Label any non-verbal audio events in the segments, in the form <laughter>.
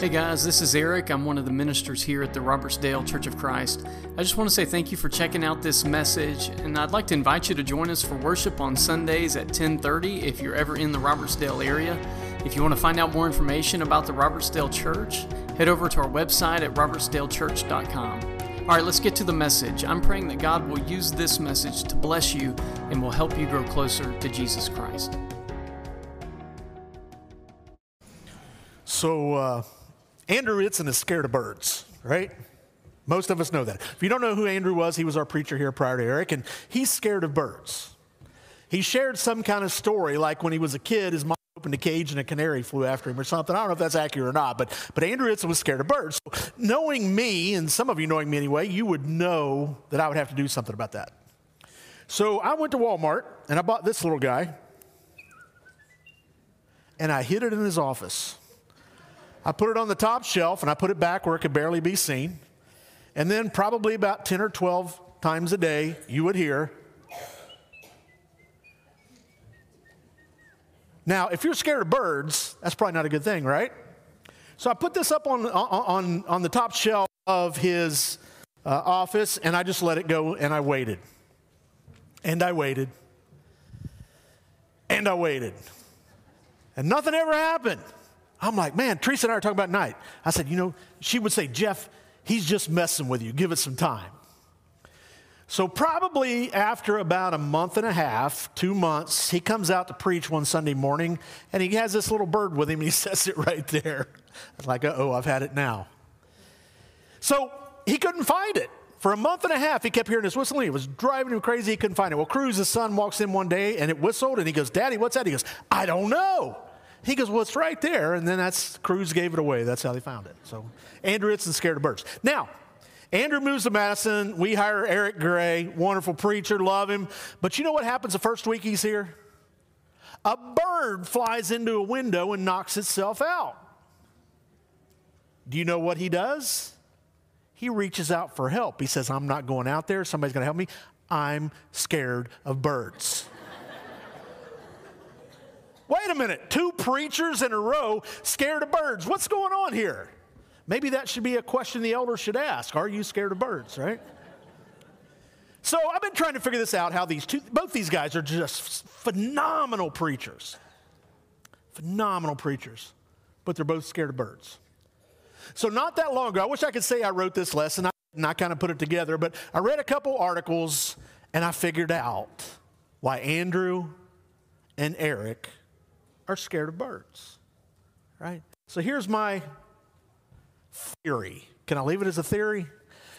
Hey guys, this is Eric. I'm one of the ministers here at the Robertsdale Church of Christ. I just want to say thank you for checking out this message, and I'd like to invite you to join us for worship on Sundays at 10:30 if you're ever in the Robertsdale area. If you want to find out more information about the Robertsdale Church, head over to our website at robertsdalechurch.com. All right, let's get to the message. I'm praying that God will use this message to bless you and will help you grow closer to Jesus Christ. So, uh, Andrew Itzen is scared of birds, right? Most of us know that. If you don't know who Andrew was, he was our preacher here prior to Eric, and he's scared of birds. He shared some kind of story, like when he was a kid, his mom opened a cage and a canary flew after him or something. I don't know if that's accurate or not, but, but Andrew Itzen was scared of birds. So knowing me, and some of you knowing me anyway, you would know that I would have to do something about that. So I went to Walmart and I bought this little guy, and I hid it in his office. I put it on the top shelf and I put it back where it could barely be seen. And then, probably about 10 or 12 times a day, you would hear. Now, if you're scared of birds, that's probably not a good thing, right? So I put this up on, on, on the top shelf of his uh, office and I just let it go and I waited. And I waited. And I waited. And nothing ever happened. I'm like, man, Teresa and I are talking about night. I said, you know, she would say, Jeff, he's just messing with you. Give it some time. So, probably after about a month and a half, two months, he comes out to preach one Sunday morning and he has this little bird with him and <laughs> he says it right there. I was like, oh, I've had it now. So, he couldn't find it. For a month and a half, he kept hearing this whistling. It was driving him crazy. He couldn't find it. Well, Cruz, his son, walks in one day and it whistled and he goes, Daddy, what's that? He goes, I don't know. He goes, Well, it's right there. And then that's Cruz gave it away. That's how they found it. So Andrew Itzen scared of birds. Now, Andrew moves to Madison. We hire Eric Gray, wonderful preacher, love him. But you know what happens the first week he's here? A bird flies into a window and knocks itself out. Do you know what he does? He reaches out for help. He says, I'm not going out there. Somebody's going to help me. I'm scared of birds. Wait a minute, two preachers in a row scared of birds. What's going on here? Maybe that should be a question the elders should ask. Are you scared of birds, right? So I've been trying to figure this out how these two, both these guys are just phenomenal preachers. Phenomenal preachers, but they're both scared of birds. So not that long ago, I wish I could say I wrote this lesson and I kind of put it together, but I read a couple articles and I figured out why Andrew and Eric are scared of birds, right? So here's my theory. Can I leave it as a theory?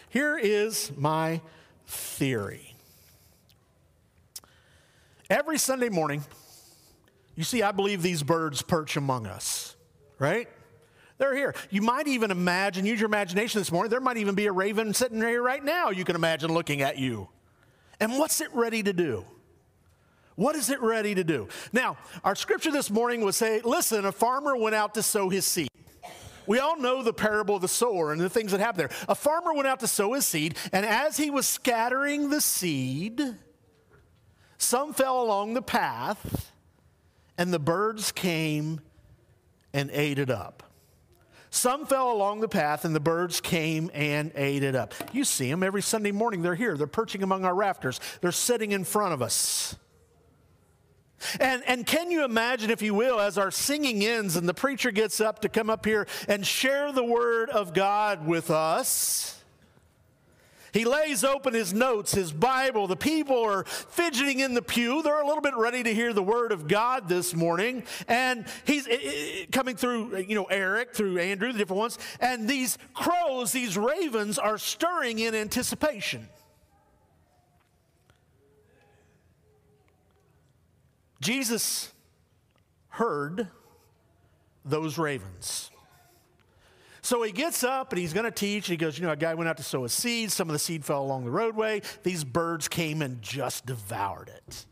Here is my theory. Every Sunday morning, you see, I believe these birds perch among us, right? They're here. You might even imagine, use your imagination this morning, there might even be a raven sitting here right now you can imagine looking at you. And what's it ready to do? What is it ready to do? Now, our scripture this morning would say, listen, a farmer went out to sow his seed. We all know the parable of the sower and the things that happen there. A farmer went out to sow his seed, and as he was scattering the seed, some fell along the path, and the birds came and ate it up. Some fell along the path, and the birds came and ate it up. You see them every Sunday morning. They're here. They're perching among our rafters. They're sitting in front of us. And, and can you imagine, if you will, as our singing ends and the preacher gets up to come up here and share the word of God with us? He lays open his notes, his Bible. The people are fidgeting in the pew. They're a little bit ready to hear the word of God this morning. And he's eh, eh, coming through, you know, Eric, through Andrew, the different ones. And these crows, these ravens, are stirring in anticipation. Jesus heard those ravens. So he gets up and he's going to teach. He goes, You know, a guy went out to sow a seed. Some of the seed fell along the roadway. These birds came and just devoured it.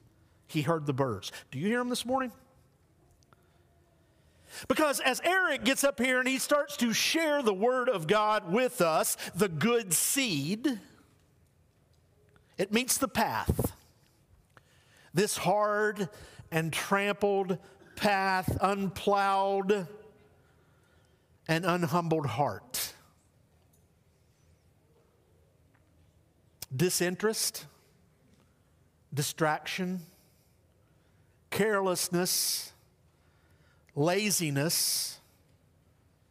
He heard the birds. Do you hear them this morning? Because as Eric gets up here and he starts to share the word of God with us, the good seed, it meets the path. This hard and trampled path, unplowed. and unhumbled heart. Disinterest, distraction, carelessness, laziness,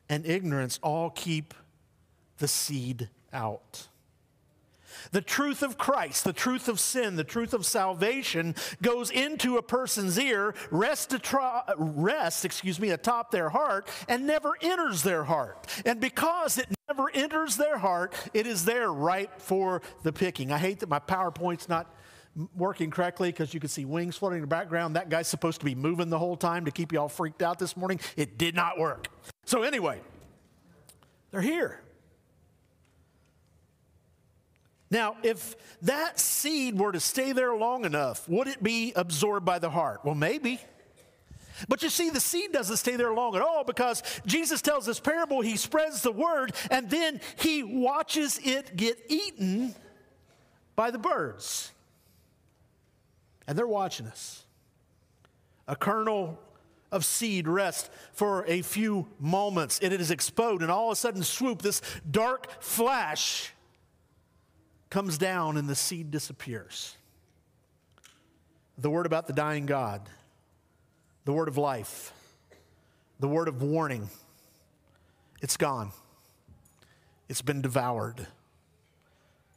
and ignorance all keep the seed out. The truth of Christ, the truth of sin, the truth of salvation goes into a person's ear, rests, rest, excuse me, atop their heart, and never enters their heart. And because it never enters their heart, it is there right for the picking. I hate that my PowerPoint's not working correctly because you can see wings floating in the background. That guy's supposed to be moving the whole time to keep you all freaked out this morning. It did not work. So, anyway, they're here. Now, if that seed were to stay there long enough, would it be absorbed by the heart? Well, maybe. But you see, the seed doesn't stay there long at all because Jesus tells this parable, he spreads the word, and then he watches it get eaten by the birds. And they're watching us. A kernel of seed rests for a few moments. It is exploded, and all of a sudden, swoop, this dark flash comes down and the seed disappears. The word about the dying God, the word of life, the word of warning, it's gone. It's been devoured.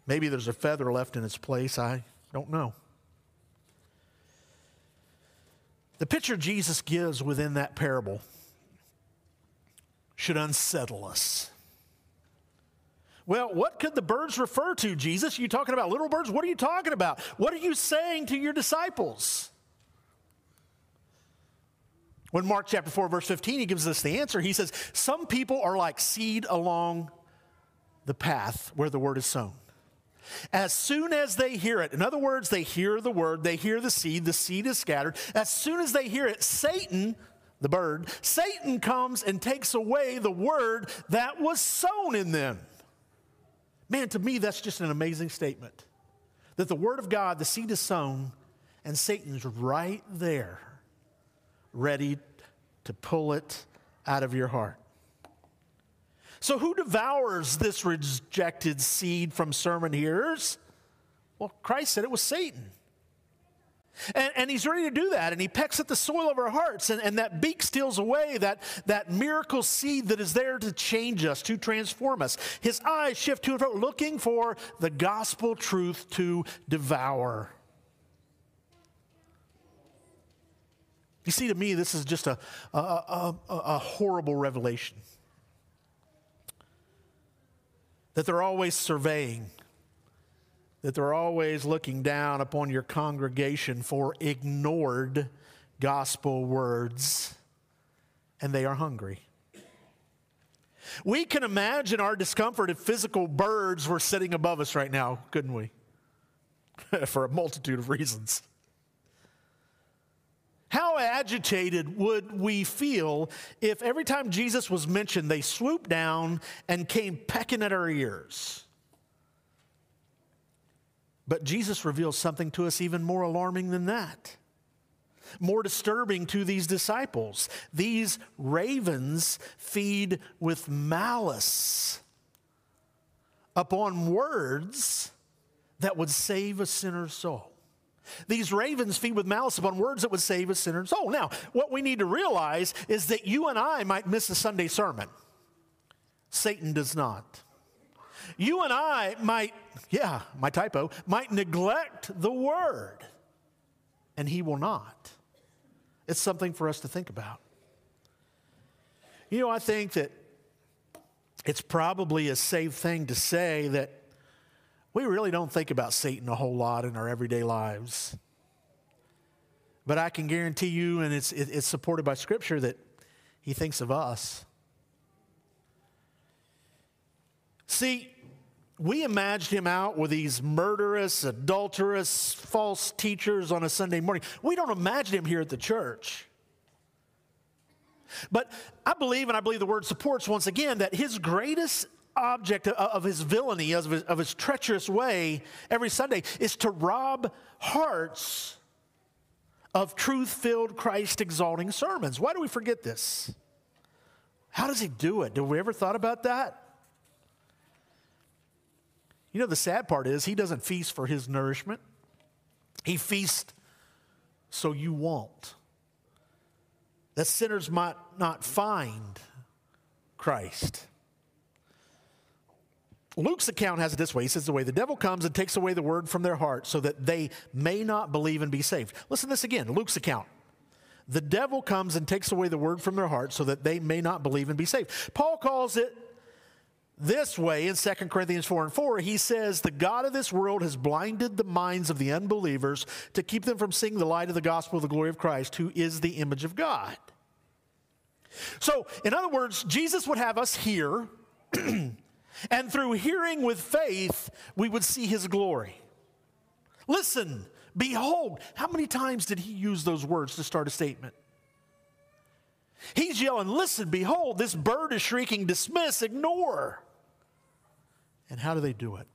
Maybe there's a feather left in its place. I don't know. The picture Jesus gives within that parable should unsettle us. Well, what could the birds refer to, Jesus? Are you talking about little birds? What are you talking about? What are you saying to your disciples? When Mark chapter 4, verse 15, he gives us the answer. He says, Some people are like seed along the path where the word is sown. As soon as they hear it, in other words, they hear the word, they hear the seed, the seed is scattered. As soon as they hear it, Satan, the bird, Satan comes and takes away the word that was sown in them. Man, to me, that's just an amazing statement. That the Word of God, the seed is sown, and Satan's right there, ready to pull it out of your heart. So, who devours this rejected seed from sermon hearers? Well, Christ said it was Satan. And, and, he's ready to do that. And he pecks at the soil of our hearts. And, and that beak steals away that, that miracle seed that is there to change us, to transform us. His eyes shift to and fro, looking for the gospel truth to devour. You see, to me, this is just a, a, a, a horrible revelation. That they're always surveying that they're always looking down upon your congregation for ignored gospel words, and they are hungry. We can imagine our discomfort if physical birds were sitting above us right now, couldn't we? <laughs> for a multitude of reasons. How agitated would we feel if every time Jesus was mentioned, they swooped down and came pecking at our ears? But Jesus reveals something to us even more alarming than that. More disturbing to these disciples. These ravens feed with malice upon words that would save a sinner's soul. These ravens feed with malice upon words that would save a sinner's soul. Now, what we need to realize is that you and I might miss a Sunday sermon. Satan does not. You and I might, yeah, my typo, might neglect the word, and he will not. It's something for us to think about. You know, I think that it's probably a safe thing to say that we really don't think about Satan a whole lot in our everyday lives. But I can guarantee you, and it's, it's supported by Scripture, that he thinks of us. See, we imagined him out with these murderous, adulterous, false teachers on a Sunday morning. We don't imagine him here at the church. But I believe, and I believe the word supports once again, that his greatest object of his villainy, of his, of his treacherous way every Sunday is to rob hearts of truth filled, Christ exalting sermons. Why do we forget this? How does he do it? Have we ever thought about that? You know, the sad part is he doesn't feast for his nourishment, he feasts so you won't. That sinners might not find Christ. Luke's account has it this way. He says the way the devil comes and takes away the word from their heart so that they may not believe and be saved. Listen to this again Luke's account. The devil comes and takes away the word from their heart so that they may not believe and be saved. Paul calls it this way in 2 Corinthians 4 and 4. He says, The God of this world has blinded the minds of the unbelievers to keep them from seeing the light of the gospel of the glory of Christ, who is the image of God. So, in other words, Jesus would have us hear, <clears throat> and through hearing with faith, we would see his glory. Listen, behold. How many times did he use those words to start a statement? He's yelling, Listen, behold, this bird is shrieking, dismiss, ignore. And how do they do it?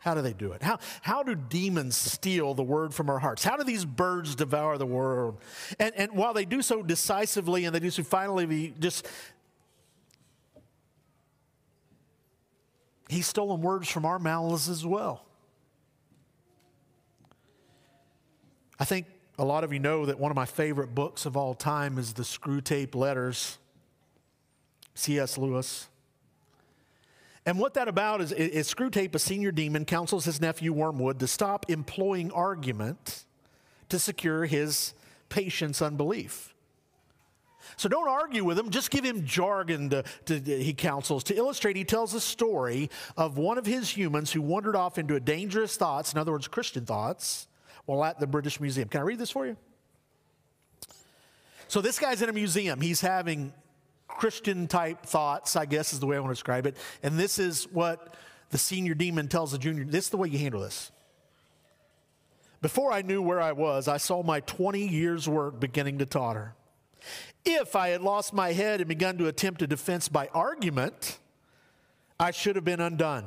How do they do it? How, how do demons steal the word from our hearts? How do these birds devour the world? And, and while they do so decisively and they do so finally, we just. He's stolen words from our mouths as well. I think a lot of you know that one of my favorite books of all time is the Screwtape Letters, C.S. Lewis. And what that about is, is Screwtape, a senior demon, counsels his nephew Wormwood to stop employing argument to secure his patient's unbelief. So don't argue with him, just give him jargon to, to, he counsels. To illustrate, he tells a story of one of his humans who wandered off into a dangerous thoughts, in other words, Christian thoughts, while at the British Museum. Can I read this for you? So this guy's in a museum. He's having Christian type thoughts, I guess is the way I want to describe it. And this is what the senior demon tells the junior. This is the way you handle this. Before I knew where I was, I saw my 20 years' work beginning to totter. If I had lost my head and begun to attempt a defense by argument, I should have been undone.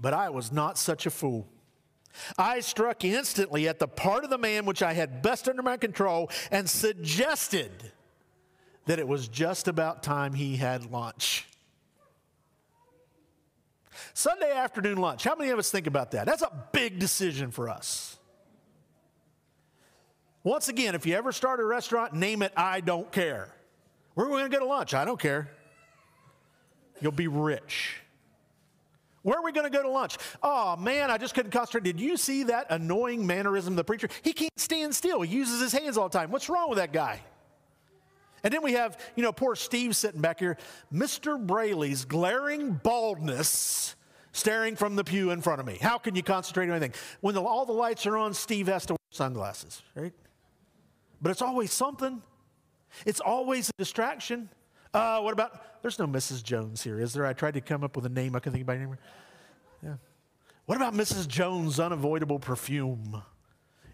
But I was not such a fool. I struck instantly at the part of the man which I had best under my control and suggested that it was just about time he had lunch. Sunday afternoon lunch. How many of us think about that? That's a big decision for us. Once again, if you ever start a restaurant, name it I don't care. Where are we going to go to lunch? I don't care. You'll be rich. Where are we going to go to lunch? Oh man, I just couldn't concentrate. Did you see that annoying mannerism of the preacher? He can't stand still. He uses his hands all the time. What's wrong with that guy? And then we have, you know, poor Steve sitting back here, Mr. Braley's glaring baldness staring from the pew in front of me. How can you concentrate on anything? When the, all the lights are on, Steve has to wear sunglasses, right? But it's always something. It's always a distraction. Uh, what about, there's no Mrs. Jones here, is there? I tried to come up with a name I can think about anymore. Yeah. What about Mrs. Jones' unavoidable perfume?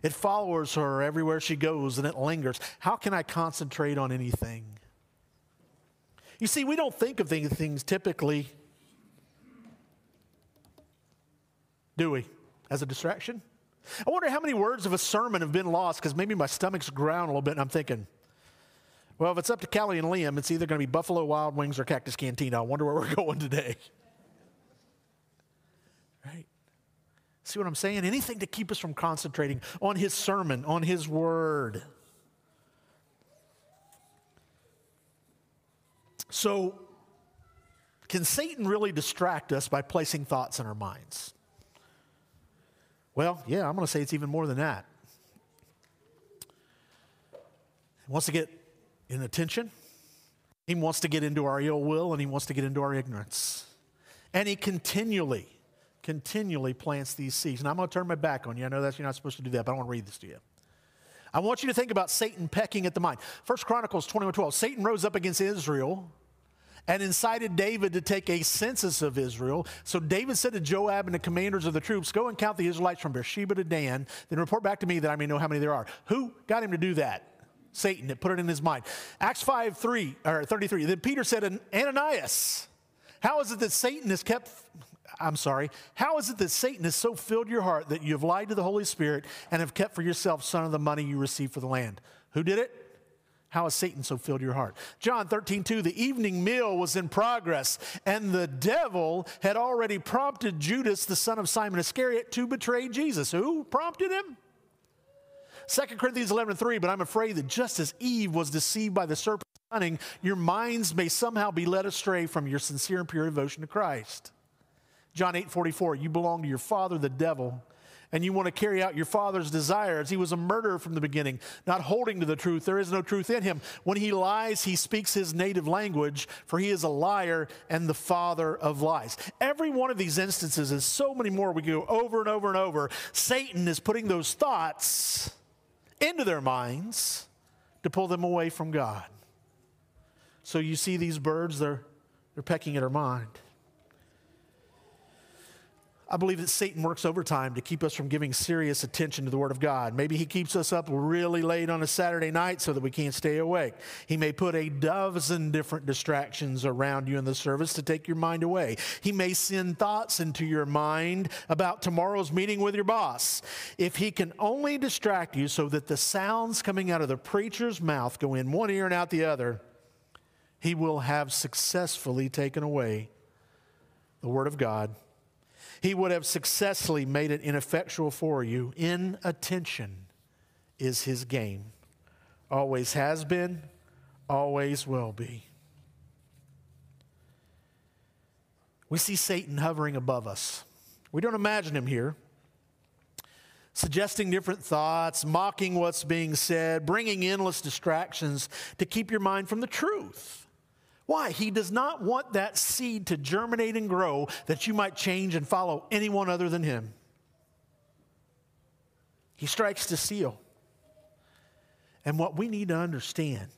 It follows her everywhere she goes and it lingers. How can I concentrate on anything? You see, we don't think of these things typically, do we, as a distraction? I wonder how many words of a sermon have been lost because maybe my stomach's ground a little bit and I'm thinking, well, if it's up to Callie and Liam, it's either going to be Buffalo Wild Wings or Cactus Cantina. I wonder where we're <laughs> going today. Right? See what I'm saying? Anything to keep us from concentrating on his sermon, on his word. So, can Satan really distract us by placing thoughts in our minds? Well, yeah, I'm going to say it's even more than that. He wants to get in attention, he wants to get into our ill will, and he wants to get into our ignorance. And he continually continually plants these seeds. And I'm going to turn my back on you. I know that you're not supposed to do that, but I want to read this to you. I want you to think about Satan pecking at the mind. First Chronicles 21 12. Satan rose up against Israel and incited David to take a census of Israel. So David said to Joab and the commanders of the troops, Go and count the Israelites from Beersheba to Dan, then report back to me that I may know how many there are. Who got him to do that? Satan. It put it in his mind. Acts 5 3 or 33. Then Peter said, Ananias, how is it that Satan has kept I'm sorry, how is it that Satan has so filled your heart that you have lied to the Holy Spirit and have kept for yourself some of the money you received for the land? Who did it? How has Satan so filled your heart? John 13, 2, the evening meal was in progress, and the devil had already prompted Judas, the son of Simon Iscariot, to betray Jesus. Who prompted him? 2 Corinthians 11, 3, but I'm afraid that just as Eve was deceived by the serpent's cunning, your minds may somehow be led astray from your sincere and pure devotion to Christ. John 8, 44, you belong to your father, the devil and you want to carry out your father's desires. He was a murderer from the beginning, not holding to the truth. There is no truth in him. When he lies, he speaks his native language, for he is a liar and the father of lies. Every one of these instances is so many more. We go over and over and over. Satan is putting those thoughts into their minds to pull them away from God. So you see these birds, they're, they're pecking at our mind. I believe that Satan works overtime to keep us from giving serious attention to the Word of God. Maybe he keeps us up really late on a Saturday night so that we can't stay awake. He may put a dozen different distractions around you in the service to take your mind away. He may send thoughts into your mind about tomorrow's meeting with your boss. If he can only distract you so that the sounds coming out of the preacher's mouth go in one ear and out the other, he will have successfully taken away the Word of God he would have successfully made it ineffectual for you. Inattention is his game. Always has been, always will be. We see Satan hovering above us. We don't imagine him here, suggesting different thoughts, mocking what's being said, bringing endless distractions to keep your mind from the truth. Why? He does not want that seed to germinate and grow that you might change and follow anyone other than him. He strikes to seal. And what we need to understand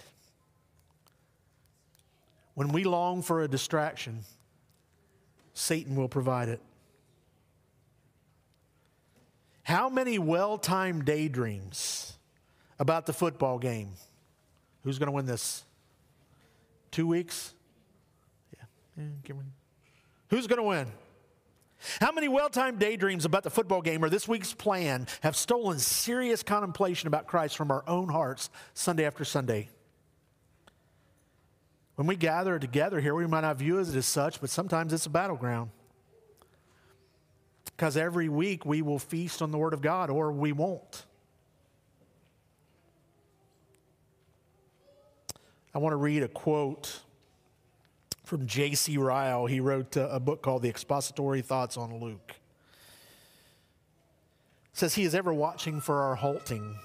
when we long for a distraction, Satan will provide it. How many well timed daydreams about the football game? Who's going to win this? Two weeks? Yeah. yeah Who's going to win? How many well timed daydreams about the football game or this week's plan have stolen serious contemplation about Christ from our own hearts Sunday after Sunday? When we gather together here, we might not view it as such, but sometimes it's a battleground. Because every week we will feast on the Word of God or we won't. I want to read a quote from J.C. Ryle. He wrote uh, a book called The Expository Thoughts on Luke. It says, He is ever watching for our halting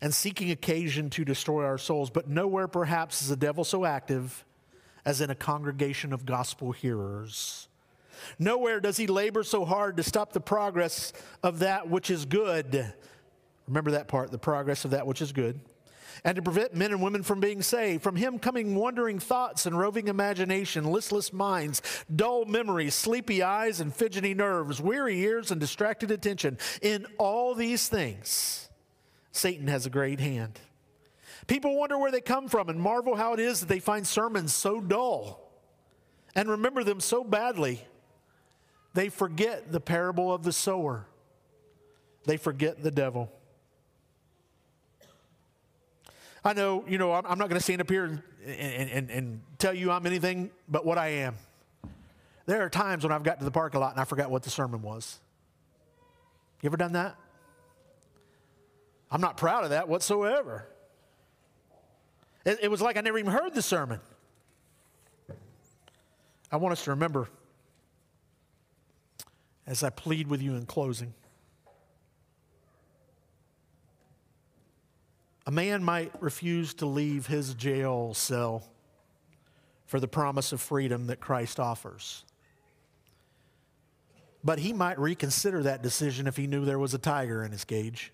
and seeking occasion to destroy our souls, but nowhere perhaps is the devil so active as in a congregation of gospel hearers. Nowhere does he labor so hard to stop the progress of that which is good. Remember that part, the progress of that which is good and to prevent men and women from being saved. From him coming wandering thoughts and roving imagination, listless minds, dull memories, sleepy eyes and fidgety nerves, weary ears and distracted attention. In all these things, Satan has a great hand. People wonder where they come from and marvel how it is that they find sermons so dull and remember them so badly. They forget the parable of the sower. They forget the devil. I know, you know, I'm, not going to stand up here and, and, and, and tell you I'm anything but what I am. There are times when I've got to the parking lot and I forgot what the sermon was. You ever done that? I'm not proud of that whatsoever. It, it was like I never even heard the sermon. I want us to remember as I plead with you in closing. A man might refuse to leave his jail cell for the promise of freedom that Christ offers. But he might reconsider that decision if he knew there was a tiger in his cage.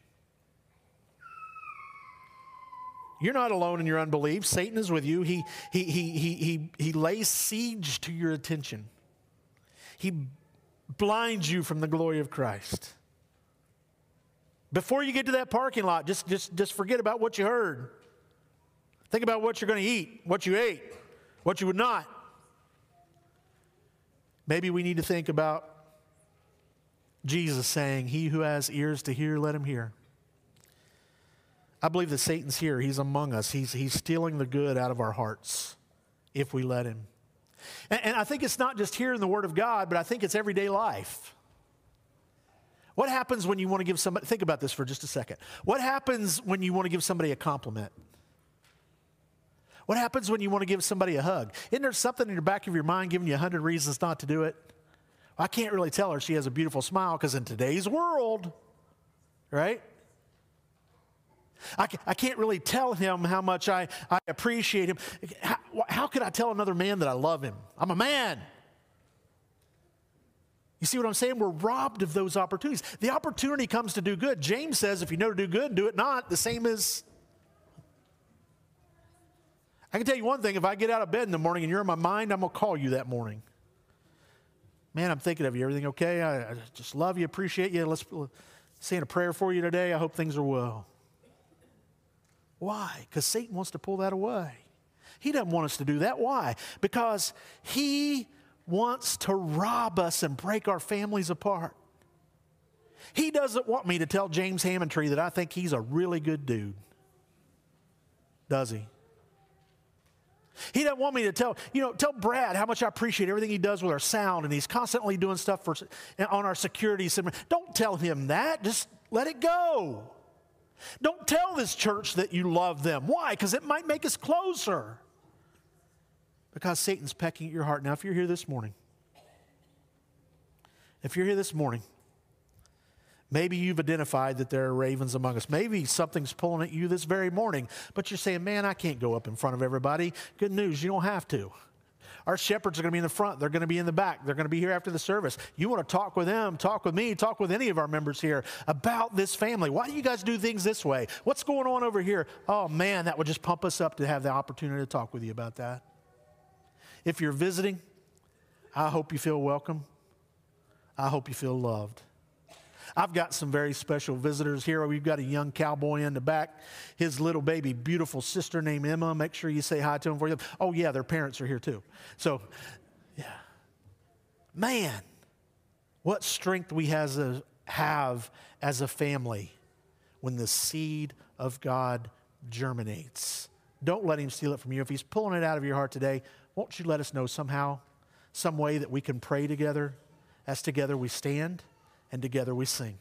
You're not alone in your unbelief. Satan is with you. He, he, he, he, he, he lays siege to your attention, he blinds you from the glory of Christ. Before you get to that parking lot, just, just, just forget about what you heard. Think about what you're going to eat, what you ate, what you would not. Maybe we need to think about Jesus saying, He who has ears to hear, let him hear. I believe that Satan's here. He's among us. He's, he's stealing the good out of our hearts if we let him. And, and I think it's not just here in the Word of God, but I think it's everyday life. What happens when you want to give somebody, think about this for just a second. What happens when you want to give somebody a compliment? What happens when you want to give somebody a hug? Isn't there something in the back of your mind giving you a hundred reasons not to do it? I can't really tell her she has a beautiful smile because in today's world, right? I, I can't really tell him how much I, I appreciate him. How, how could I tell another man that I love him? I'm a man. You see what I'm saying? We're robbed of those opportunities. The opportunity comes to do good. James says, if you know to do good, do it not. The same as. I can tell you one thing if I get out of bed in the morning and you're in my mind, I'm going to call you that morning. Man, I'm thinking of you. Everything okay? I, I just love you, appreciate you. Let's saying a prayer for you today. I hope things are well. Why? Because Satan wants to pull that away. He doesn't want us to do that. Why? Because he wants to rob us and break our families apart. He doesn't want me to tell James Hammondtree that I think he's a really good dude. Does he? He doesn't want me to tell, you know, tell Brad how much I appreciate everything he does with our sound and he's constantly doing stuff for, on our security. Don't tell him that. Just let it go. Don't tell this church that you love them. Why? Because it might make us closer. Because Satan's pecking at your heart. Now, if you're here this morning, if you're here this morning, maybe you've identified that there are ravens among us. Maybe something's pulling at you this very morning, but you're saying, man, I can't go up in front of everybody. Good news, you don't have to. Our shepherds are going to be in the front. They're going to be in the back. They're going to be here after the service. You want to talk with them, talk with me, talk with any of our members here about this family. Why do you guys do things this way? What's going on over here? Oh, man, that would just pump us up to have the opportunity to talk with you about that. If you're visiting, I hope you feel welcome. I hope you feel loved. I've got some very special visitors here. We've got a young cowboy in the back, his little baby, beautiful sister named Emma. Make sure you say hi to them for you. Oh, yeah, their parents are here too. So, yeah. Man, what strength we has a, have as a family when the seed of God germinates. Don't let him steal it from you. If he's pulling it out of your heart today, won't you let us know somehow, some way that we can pray together as together we stand? and together we sing.